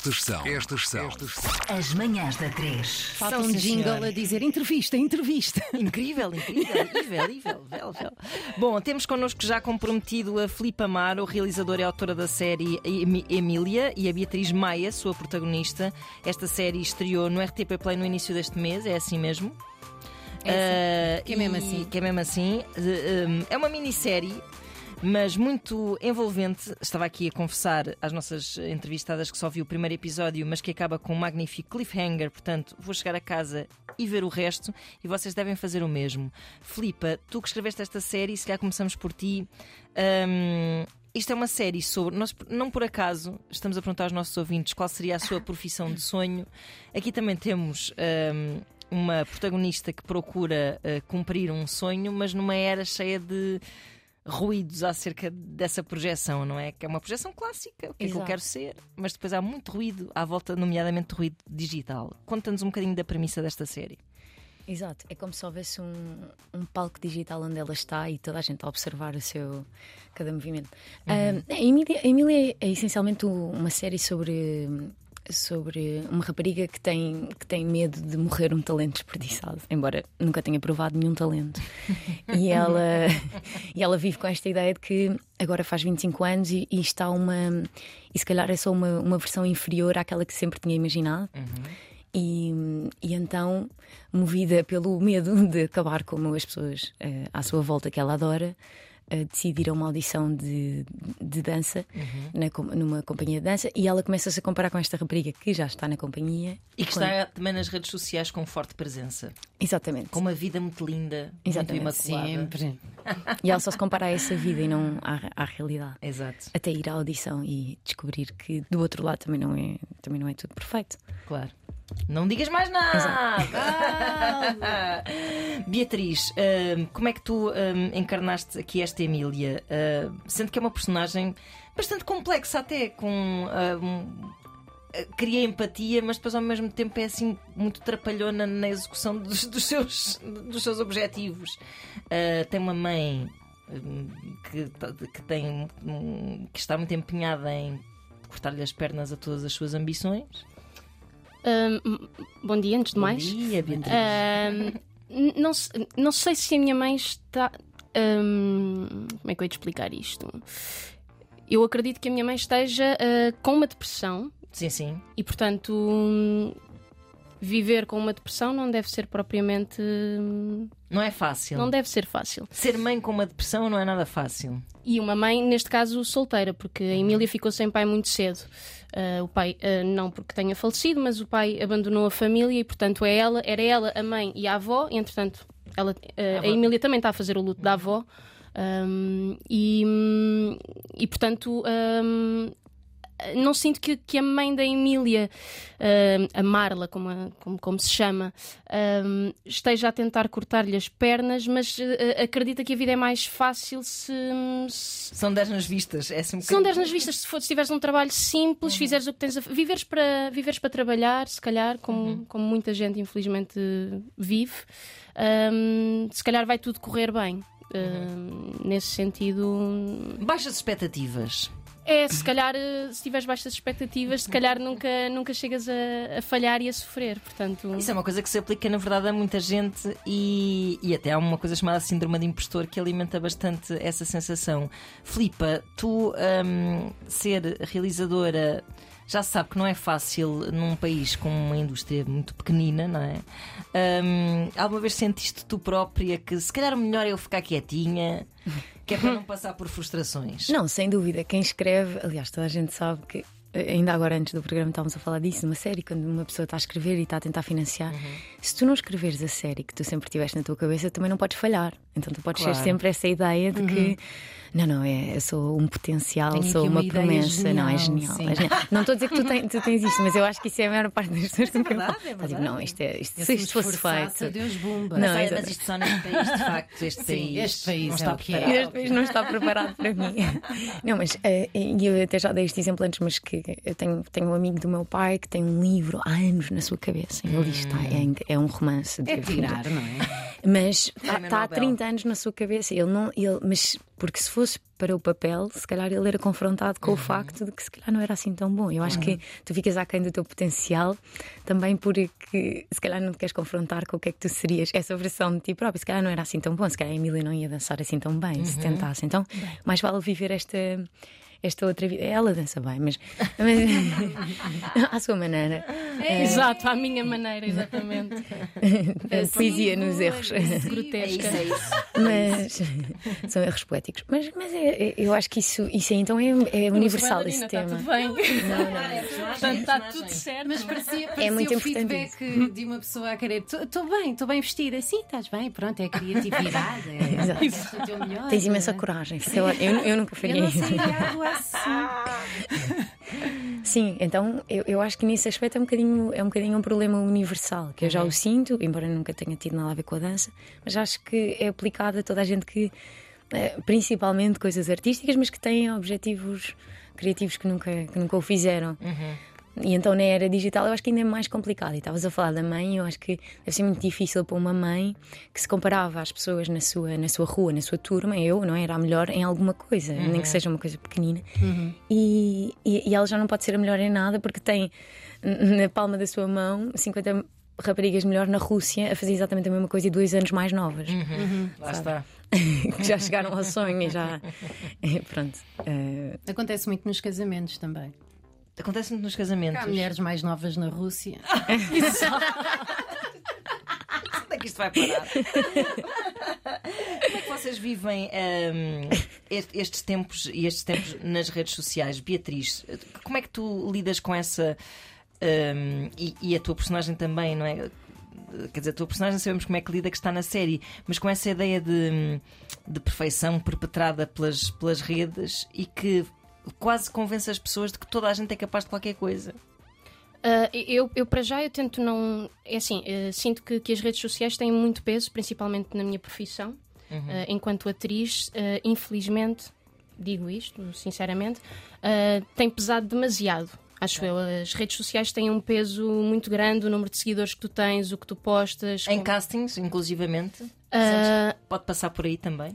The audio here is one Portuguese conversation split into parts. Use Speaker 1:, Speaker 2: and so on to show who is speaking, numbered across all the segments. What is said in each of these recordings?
Speaker 1: Estas são. Estas são.
Speaker 2: As manhãs da 3.
Speaker 3: Falta
Speaker 4: São,
Speaker 3: um jingle
Speaker 4: senhora.
Speaker 3: a dizer entrevista, entrevista.
Speaker 4: Incrível, incrível, incrível, incrível, incrível. Bom, temos connosco já comprometido a Filipe Amaro, realizadora e autora da série Em- Emília, e a Beatriz Maia, sua protagonista. Esta série estreou no RTP Play no início deste mês, é assim mesmo?
Speaker 3: É
Speaker 4: Ah,
Speaker 3: que é mesmo
Speaker 4: e-
Speaker 3: assim.
Speaker 4: Que é mesmo assim. Eh, um, É uma minissérie. Mas muito envolvente. Estava aqui a confessar às nossas entrevistadas que só vi o primeiro episódio, mas que acaba com um magnífico cliffhanger. Portanto, vou chegar a casa e ver o resto, e vocês devem fazer o mesmo. Filipa, tu que escreveste esta série, se calhar começamos por ti. Hum, isto é uma série sobre. Nós, não por acaso, estamos a perguntar aos nossos ouvintes qual seria a sua profissão de sonho. Aqui também temos. hum, uma protagonista que procura uh, cumprir um sonho, mas numa era cheia de ruídos acerca dessa projeção, não é? Que é uma projeção clássica, o que é que eu
Speaker 3: Exato.
Speaker 4: quero ser, mas depois há muito ruído à volta, nomeadamente ruído digital. Conta-nos um bocadinho da premissa desta série.
Speaker 5: Exato, é como se houvesse um, um palco digital onde ela está e toda a gente a observar o seu cada movimento. Ah, a Emília, a Emília é essencialmente uma série sobre sobre uma rapariga que tem que tem medo de morrer um talento desperdiçado, embora nunca tenha provado nenhum talento. e ela e ela vive com esta ideia de que agora faz 25 anos e, e está uma e se calhar é só uma, uma versão inferior àquela que sempre tinha imaginado. E, e então, movida pelo medo de acabar como as pessoas eh, à sua volta que ela adora, eh, decide ir a uma audição de, de dança na com- numa companhia de dança e ela começa-se a comparar com esta rapariga que já está na companhia.
Speaker 4: E que está também nas redes sociais com forte presença,
Speaker 5: Exatamente.
Speaker 4: com uma vida muito linda,
Speaker 5: Exatamente,
Speaker 4: muito imaculada.
Speaker 3: Sempre.
Speaker 5: E ela só se compara a essa vida e não à, à realidade.
Speaker 4: Exato,
Speaker 5: Até ir à audição e descobrir que do outro lado também não é, também não é tudo perfeito.
Speaker 4: claro. Não digas mais nada! Beatriz, hum, como é que tu hum, encarnaste aqui esta Emília? Hum, sendo que é uma personagem bastante complexa, até com. hum, cria empatia, mas depois ao mesmo tempo é assim muito trapalhona na execução dos, dos seus, dos seus objetivos. Uh, tem uma mãe que, que tem que está muito empenhada em cortar-lhe as pernas a todas as suas ambições.
Speaker 6: Bom dia, antes de mais.
Speaker 4: Bom dia, Beatriz.
Speaker 6: N- não, não sei se a minha mãe está. ahm, como é que eu ia te explicar isto? Eu acredito que a minha mãe esteja ah, com uma depressão
Speaker 4: Sim, sim.
Speaker 6: e, portanto, viver com uma depressão não deve ser propriamente. hum,
Speaker 4: Não é fácil.
Speaker 6: Não deve ser fácil.
Speaker 4: Ser mãe com uma depressão não é nada fácil.
Speaker 6: E uma mãe, neste caso, solteira, porque a Emília ficou sem pai muito cedo. Ah, o pai, ah, não porque tenha falecido, mas o pai abandonou a família e, portanto, é ela, era ela, a mãe e a avó. E, entretanto, ela, ah, a
Speaker 4: avó.
Speaker 6: Emília também está a fazer o luto da avó. Ahm, e, hum, e, portanto, hum, não sinto que, que a mãe da Emília, hum, a Marla, como, a- como, como se chama, hum, esteja a tentar cortar-lhe as pernas, mas eh, acredita que a vida é mais fácil se, se-
Speaker 4: São 10 nas vistas. É assim um
Speaker 6: são
Speaker 4: bocadinho-
Speaker 6: 10 nas vistas. Se, for, se tiveres um trabalho simples, fizeres o que tens a viveres para viveres para trabalhar, se calhar, como, como muita gente infelizmente vive, se calhar vai tudo correr bem. Hum, nesse sentido,
Speaker 4: Baixas expectativas.
Speaker 6: É, se calhar, eh, se tiveres baixas expectativas, se calhar nunca, nunca chegas a, a falhar e a sofrer. Portanto,
Speaker 4: Isso é uma coisa que se aplica, na verdade, a muita gente e, e até há uma coisa chamada síndrome de impostor que alimenta bastante essa sensação. Filipa, tu hum, ser realizadora já se sabe que não é fácil num país com uma indústria muito pequenina, não é? Hum, alguma vez sentiste tu própria que se calhar melhor é eu ficar quietinha, que é para não passar por frustrações?
Speaker 5: Não, sem dúvida. Quem escreve, aliás, toda a gente sabe que, eh, ainda agora antes do programa estávamos a falar disso, numa série, quando uma pessoa está a escrever e está a tentar financiar, se tu não escreveres a série que tu sempre tiveste na tua cabeça, também não podes falhar. Então tu podes
Speaker 4: Claro.
Speaker 5: ter sempre essa ideia de que. Não, não, é, eu sou um potencial,
Speaker 3: Tenho
Speaker 5: sou uma,
Speaker 3: uma
Speaker 5: promessa. não, é
Speaker 3: genial,
Speaker 5: genial. é genial. Não estou a dizer que tu, tens- tu tens isto, mas eu acho que isso é a maior parte das pessoas que me
Speaker 4: verdade, é verdade.
Speaker 5: Não, isto é, isto, se isto fosse feito.
Speaker 3: Deus bomba.
Speaker 5: Não,
Speaker 4: Mas, mas isto só neste país, de facto, este
Speaker 3: Sim,
Speaker 4: país,
Speaker 3: este país
Speaker 4: não
Speaker 3: é
Speaker 4: está
Speaker 3: é.
Speaker 4: preparado.
Speaker 5: Este país não está preparado para mim. Não, mas e eu até já dei este exemplo antes, mas que eu tenho, tenho um amigo do meu pai que tem um livro há anos na sua cabeça. Ele diz: tá, é, é um romance. de
Speaker 3: É tirar, não é?
Speaker 5: Mas está há
Speaker 4: Nobel.
Speaker 5: 30 anos na sua cabeça. Ele não, ele, mas porque se fosse para o papel, se calhar ele era confrontado com o facto de que se calhar não era assim tão bom. Eu acho que tu ficas aquém do teu potencial também porque se calhar não te queres confrontar com o que é que tu serias, essa versão de ti próprio. Se calhar não era assim tão bom, se calhar a Emília não ia dançar assim tão bem se tentasse. Então, mais vale viver esta. Esta outra vida. Ela dança bem, mas, mas à sua maneira.
Speaker 6: Exato, à minha maneira, exatamente.
Speaker 5: A poesia nos erros.
Speaker 4: É isso,
Speaker 6: Grotesca.
Speaker 4: é isso.
Speaker 5: Mas são erros poéticos. Mas, mas é- é- eu acho que isso, isso aí, então é, é universal esse
Speaker 6: Está
Speaker 5: tema.
Speaker 6: tudo bem.
Speaker 4: é
Speaker 6: Portanto, está tudo certo.
Speaker 1: Mas parecia, parecia
Speaker 5: É muito
Speaker 1: o
Speaker 5: importante
Speaker 1: feedback de uma pessoa a querer. Estou bem, estou bem vestida. Sim, estás bem, pronto, é criatividade. É,
Speaker 5: Exato.
Speaker 1: é melhor.
Speaker 5: Tens imensa
Speaker 1: é.
Speaker 5: coragem. Isso é ótimo. Eu, eu nunca
Speaker 1: Eu
Speaker 5: faria
Speaker 1: não
Speaker 5: isso.
Speaker 1: Assim.
Speaker 5: Sim, então eu, eu acho que nesse aspecto é um, bocadinho, é um bocadinho um problema universal, que eu já o sinto, embora nunca tenha tido nada a ver com a dança, mas acho que é aplicado a toda a gente que, eh, principalmente coisas artísticas, mas que têm objetivos criativos que nunca, que nunca o fizeram. E então na era digital eu acho que ainda é mais complicado. E estavas a falar da mãe, eu acho que deve ser muito difícil para uma mãe que se comparava às pessoas na sua, na sua rua, na sua turma, eu, não é? era a melhor em alguma coisa, nem que seja uma coisa pequenina. E, e, e ela já não pode ser a melhor em nada porque tem na palma da sua mão 50 raparigas melhor na Rússia a fazer exatamente a mesma coisa e dois anos mais novas.
Speaker 4: Lá está.
Speaker 5: que já chegaram ao sonho e já. é, Pronto. Eh,
Speaker 1: Acontece muito nos casamentos também.
Speaker 4: Acontece muito nos casamentos.
Speaker 1: Há mulheres mais novas na Rússia.
Speaker 4: Onde é que isto vai parar? Como é que vocês vivem est- estes tempos e estes tempos nas redes sociais? Beatriz, como é que tu lidas com essa. hum, e, e a tua personagem também, não é? Quer dizer, a tua personagem sabemos como é que lida que está na série, mas com essa ideia de, de perfeição perpetrada pelas, pelas redes e que quase convence as pessoas de que toda a gente é capaz de qualquer coisa.
Speaker 6: Ah, eu, eu, para já, eu tento não. É assim, eh, sinto que, que as redes sociais têm muito peso, principalmente na minha profissão, Ah, enquanto atriz. ah, infelizmente, digo isto, sinceramente, tem pesado demasiado. Acho eu. As redes sociais têm um peso muito grande, o número de seguidores que tu tens, o que tu postas.
Speaker 4: Em
Speaker 6: como-
Speaker 4: castings, inclusivamente,
Speaker 6: Ah,
Speaker 4: pode passar por aí também.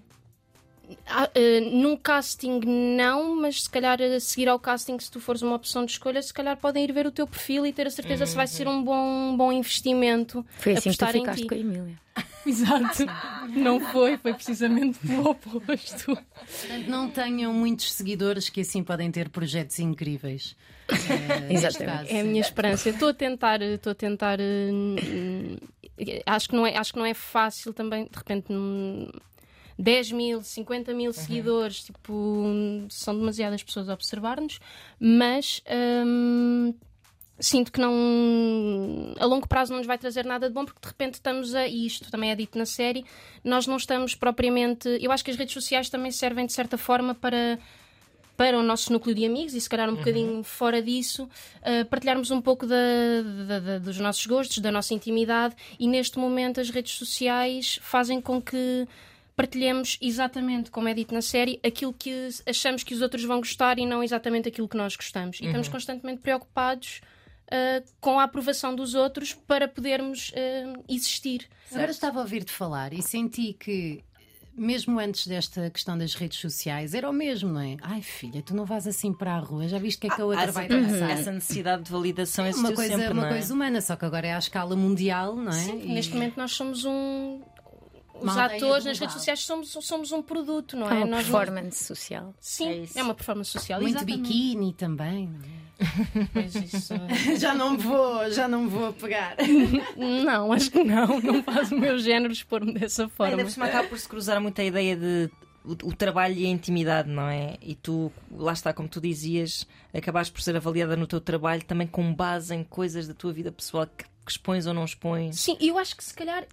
Speaker 6: Ah, eh, num casting não, mas se calhar a seguir ao casting, se tu fores uma opção de escolha, se calhar podem ir ver o teu perfil e ter a certeza se vai ser um bom, um bom investimento.
Speaker 5: foi assim que tu ficaste com a Emília.
Speaker 6: Exato. Não foi, foi precisamente o oposto.
Speaker 1: Portanto, não tenham muitos seguidores que assim podem ter projetos incríveis. Eh, neste
Speaker 5: Exatamente.
Speaker 6: É a minha esperança. Estou a tentar, estou a tentar. eh, hum, acho que não é, acho que não é fácil também, de repente. Hum, 10 mil, 50 mil seguidores, tipo, são demasiadas pessoas a observar-nos, mas hum, sinto que não a longo prazo não nos vai trazer nada de bom porque de repente estamos a e isto também é dito na série nós não estamos propriamente eu acho que as redes sociais também servem de certa forma para para o nosso núcleo de amigos e se calhar um bocadinho fora disso uh, partilharmos um pouco da- da- da- dos nossos gostos, da nossa intimidade e neste momento as redes sociais fazem com que partilhemos exatamente, como é dito na série, aquilo que achamos que os outros vão gostar e não exatamente aquilo que nós gostamos. E estamos constantemente preocupados uh, com a aprovação dos outros para podermos uh, existir.
Speaker 1: Agora estava a ouvir-te falar e senti que, mesmo antes desta questão das redes sociais, era o mesmo, não é? Ai filha, tu não vais assim para a rua, já viste o que é que a outra
Speaker 4: Há
Speaker 1: vai pensar?
Speaker 4: Essa necessidade de validação existiu
Speaker 1: Uma coisa,
Speaker 4: sempre,
Speaker 1: uma
Speaker 4: não é?
Speaker 1: coisa humana, só que agora é à escala mundial, não é?
Speaker 6: Sim,
Speaker 1: E-
Speaker 6: neste momento nós somos um. Os
Speaker 1: aldeia
Speaker 6: atores nas redes sociais somos, somos um produto, não
Speaker 5: É
Speaker 6: é?
Speaker 5: uma
Speaker 6: Nós não-
Speaker 5: performance social.
Speaker 6: Sim,
Speaker 4: É
Speaker 6: é, uma performance social.
Speaker 1: Muito
Speaker 6: exatamente.
Speaker 1: biquíni também. não é?
Speaker 6: Pois isso-
Speaker 1: já não vou, já não vou pegar.
Speaker 6: não, acho que não. Não faz o meu género expor-me dessa forma.
Speaker 4: Ainda por cima acaba por se cruzar muito a ideia de o, o trabalho e a intimidade, não é? E tu, lá está, como tu dizias, acabaste por ser avaliada no teu trabalho também com base em coisas da tua vida pessoal que, que expões ou não expões.
Speaker 6: Sim, eu acho que se calhar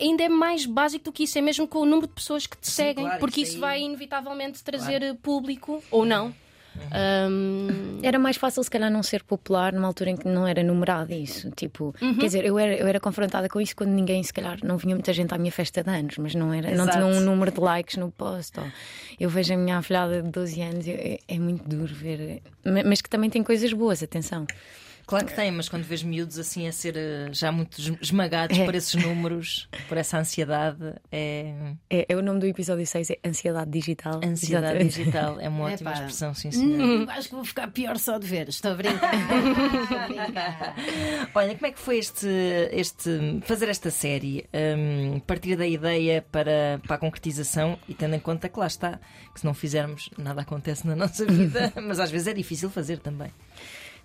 Speaker 6: ainda é mais básico do que isso, é mesmo com o número de pessoas que te seguem,
Speaker 4: claro,
Speaker 6: porque
Speaker 4: isso
Speaker 6: vai inevitavelmente trazer eh, público ou não. Ahm,
Speaker 5: Era mais fácil, se calhar, não ser popular numa altura em que não era numerado isso. Tipo, quer dizer, eu era, eu era confrontada com isso quando ninguém, se calhar, não vinha muita gente à minha festa de anos, mas não, era, não
Speaker 4: Exato.
Speaker 5: tinha um número de likes no post. ou eu vejo a minha afilhada de 12 anos, eu- é, é muito duro ver. ma- Mas que também tem coisas boas, atenção.
Speaker 4: Claro que tem, mas quando vês miúdos assim a ser eh, já muito es- esmagados
Speaker 5: É.
Speaker 4: por esses números, por essa ansiedade, é
Speaker 5: É, é o nome do episódio 6, é Ansiedade Digital.
Speaker 4: ansiedade
Speaker 5: Exatamente.
Speaker 4: digital. É uma ótima
Speaker 1: Epá.
Speaker 4: expressão, sim, senhor.
Speaker 1: Eu acho que vou ficar pior só de ver. Estou a brincar.
Speaker 4: Olha, como é que foi este, este fazer esta série? Hum, partir da ideia para, para a concretização e tendo em conta que lá está, que se não fizermos, nada acontece na nossa vida, mas às vezes é difícil fazer também.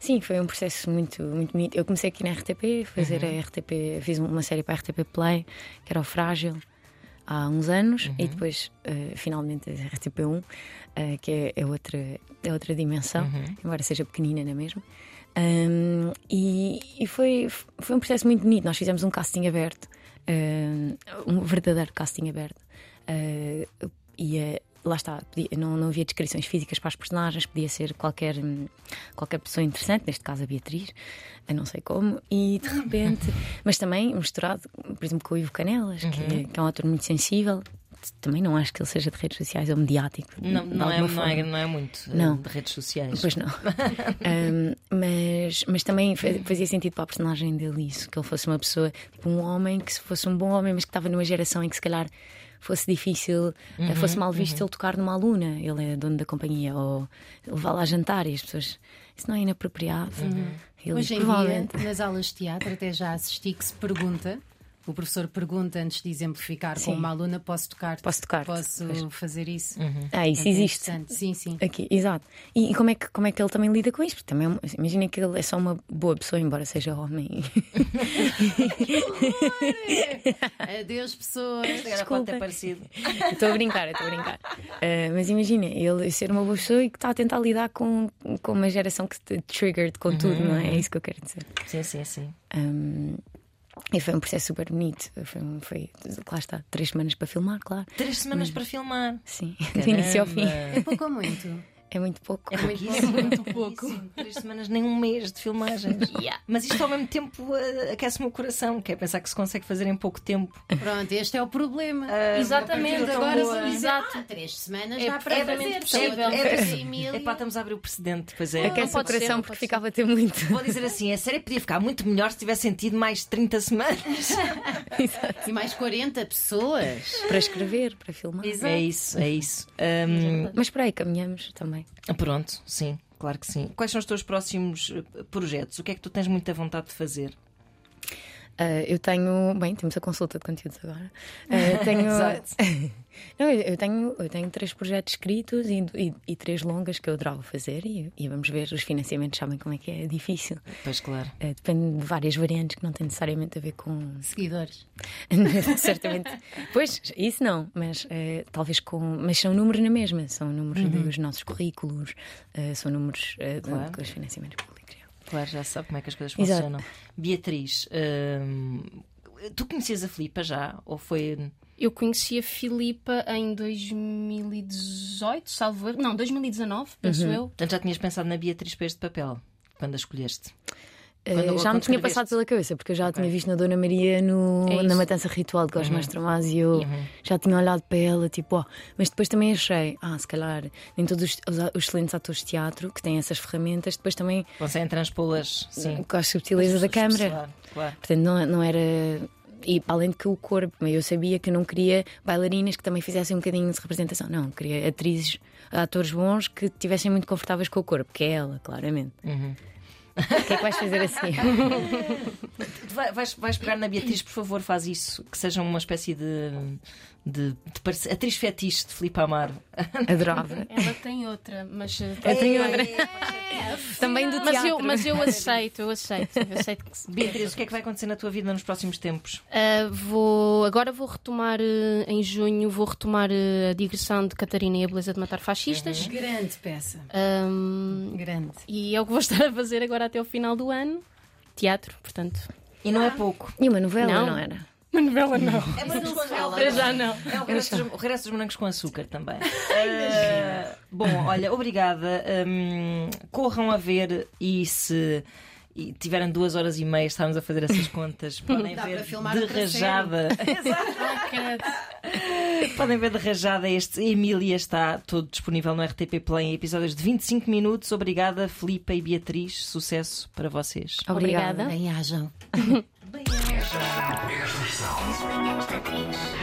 Speaker 5: Sim, foi um processo muito, muito bonito. Eu comecei aqui na RTP, fazer
Speaker 4: Uhum.
Speaker 5: a RTP, fiz uma série para a RTP Play, que era o Frágil, há uns anos,
Speaker 4: Uhum.
Speaker 5: e depois, eh, finalmente, a RTP1, eh, que é, é outra, é outra dimensão,
Speaker 4: Uhum.
Speaker 5: embora seja pequenina, não é mesmo? Ahm, e e foi, foi um processo muito bonito. Nós fizemos um casting aberto, ahm, um verdadeiro casting aberto. Ah, e eh, lá está, podia- não, não havia descrições físicas para as personagens, podia ser qualquer, hum, qualquer pessoa interessante, neste caso a Beatriz, eu não sei como, e de repente, mas também misturado, por exemplo, com o Ivo Canelas, que, é- que é um ator muito sensível. Também não acho que ele seja de redes sociais ou mediático.
Speaker 4: Não, não, é, não, é, não é muito eh,
Speaker 5: Não.
Speaker 4: de redes sociais.
Speaker 5: Pois não. Um, mas, mas também fa- fazia sentido para a personagem dele isso, que ele fosse uma pessoa, tipo um homem, que se fosse um bom homem, mas que estava numa geração em que se calhar fosse difícil, eh, fosse mal visto ele tocar numa aluna, ele é dono da companhia, ou levá-la a jantar e as pessoas. Isso não é inapropriado. Ele
Speaker 1: Hoje em
Speaker 5: provavelmente.
Speaker 1: dia, nas aulas de teatro, até já assisti que se pergunta. O professor pergunta antes de exemplificar com
Speaker 5: Sim.
Speaker 1: uma aluna: posso tocar?
Speaker 5: Posso tocar?
Speaker 1: Posso fazer isso?
Speaker 5: Ah, isso
Speaker 1: É
Speaker 5: existe.
Speaker 1: interessante. Sim, sim.
Speaker 5: Aqui, exato. E, e como, é que, como é que ele também lida com isso? Porque também, é imagina que ele é só uma boa pessoa, embora seja homem.
Speaker 1: Adeus, pessoas.
Speaker 4: Agora pode ter
Speaker 5: Desculpem.
Speaker 4: parecido.
Speaker 5: Estou a brincar, estou a brincar. Ah, mas imagina, ele ser uma boa pessoa e que está a tentar lidar com, com uma geração que se triggered com tudo, não é? É isso que eu quero dizer.
Speaker 4: Sim, sim, sim.
Speaker 5: Um, e foi um processo super bonito. Foi, foi, lá está, três semanas para filmar, claro.
Speaker 4: Três semanas para filmar.
Speaker 5: Sim, do início ao fim.
Speaker 4: Caramba.
Speaker 1: É pouco ou muito?
Speaker 5: É muito pouco.
Speaker 4: É pouquíssimo, muito pouco. Três semanas, nem um mês de filmagens. Mas isto ao mesmo tempo eh, aquece-me o coração, que é pensar que se consegue fazer em pouco tempo.
Speaker 1: Pronto, este é o problema.
Speaker 6: Exatamente,
Speaker 1: Portanto, agora
Speaker 6: boa.
Speaker 1: dizer,
Speaker 6: Exato.
Speaker 1: ah, três semanas
Speaker 6: É
Speaker 1: dá para fazer.
Speaker 6: perfeitamente
Speaker 1: Pessoa
Speaker 6: possível.
Speaker 1: de
Speaker 6: É
Speaker 1: família.
Speaker 4: É pá, estamos a abrir o precedente, pois é.
Speaker 5: Aquece o
Speaker 6: ser,
Speaker 5: coração
Speaker 6: não
Speaker 5: porque ficava a ter muito.
Speaker 4: Vou dizer assim, a série podia ficar muito melhor se tivesse sentido mais 30 semanas.
Speaker 1: E mais 40 pessoas.
Speaker 5: para escrever, para filmar.
Speaker 4: É isso, é isso. Ahm,
Speaker 5: Mas para aí caminhamos também.
Speaker 4: Pronto, sim, claro que sim. Quais são os teus próximos eh, projetos? O que é que tu tens muita vontade de fazer?
Speaker 5: Ah, eu tenho. Bem, temos a consulta de conteúdos agora. Ah, tenho. Não, eu tenho, eu tenho três projetos escritos e, e- e três longas que eu adoro fazer e, e vamos ver. Os financiamentos sabem como é que é, é difícil.
Speaker 4: Pois claro.
Speaker 5: Ah, depende de várias variantes que não têm necessariamente a ver com.
Speaker 1: Seguidores.
Speaker 5: Certamente. Pois, isso não, mas eh, talvez com. Mas são números na mesma, são números dos nossos currículos, eh, são números
Speaker 4: Claro.
Speaker 5: com os financiamentos públicos.
Speaker 4: Claro, já sabe como é que as coisas
Speaker 5: Exato.
Speaker 4: funcionam. Beatriz, hum, tu conhecias a Filipa já? Ou foi.
Speaker 6: Eu conheci a Filipa em 2018, salvo erro. Não, 2019, penso eu.
Speaker 4: Portanto, já tinhas pensado na Beatriz para este papel, quando a escolheste?
Speaker 5: Eh, já me tinha passado pela cabeça, porque eu já a tinha visto na Dona Maria no,
Speaker 6: É
Speaker 5: na. Matança Ritual de Cosmas Tramás e eu já tinha olhado para ela, tipo, ó. Mas depois também achei, ah, se calhar, nem todos os, os- os excelentes atores de teatro que têm essas ferramentas, depois também
Speaker 4: Conseguem transpô-las? Sim.
Speaker 5: com as subtilezas da câmara.
Speaker 4: Claro.
Speaker 5: Portanto, não, não era. E além de que o corpo, eu sabia que não queria bailarinas que também fizessem um bocadinho de representação. Não, queria atrizes, atores bons que estivessem muito confortáveis com o corpo, que é ela, claramente. O que é que vais fazer assim?
Speaker 4: Vais, vais pegar na Beatriz, por favor, faz isso. Que seja uma espécie de, de, de atriz fetiche de Filipe Amaro.
Speaker 5: Adorava.
Speaker 6: Ela tem outra, mas. eh,
Speaker 5: Eu tenho outra. Também do
Speaker 6: Mas eu, mas eu aceito, eu aceito. Eu aceito que se-
Speaker 4: Beatriz, o que é que vai acontecer na tua vida nos próximos tempos?
Speaker 6: Ah, vou, agora vou retomar eh, em junho, vou retomar eh, a digressão de Catarina e a Beleza de Matar Fascistas.
Speaker 1: Grande peça.
Speaker 6: Ahm,
Speaker 1: Grande.
Speaker 6: e é o que vou estar a fazer agora até o final do ano. Teatro, portanto.
Speaker 4: E não é pouco.
Speaker 5: E uma novela, não,
Speaker 6: Não.
Speaker 5: era?
Speaker 6: Uma novela não.
Speaker 4: É, morangos com- é o
Speaker 6: Para já não.
Speaker 4: É o regresso, dos, o regresso dos morangos com açúcar também. Ah, bom, olha, obrigada. Hum, corram a ver e se, e tiveram duas horas e meia, estávamos a fazer essas contas. Podem
Speaker 1: Dá
Speaker 4: ver
Speaker 1: para filmar
Speaker 4: de rajada. Podem ver de rajada este. Emília está todo disponível no RTP Play em episódios de 25 minutos. Obrigada, Filipa e Beatriz. Sucesso para vocês.
Speaker 5: Obrigada.
Speaker 1: Bem-ajam.
Speaker 2: Estas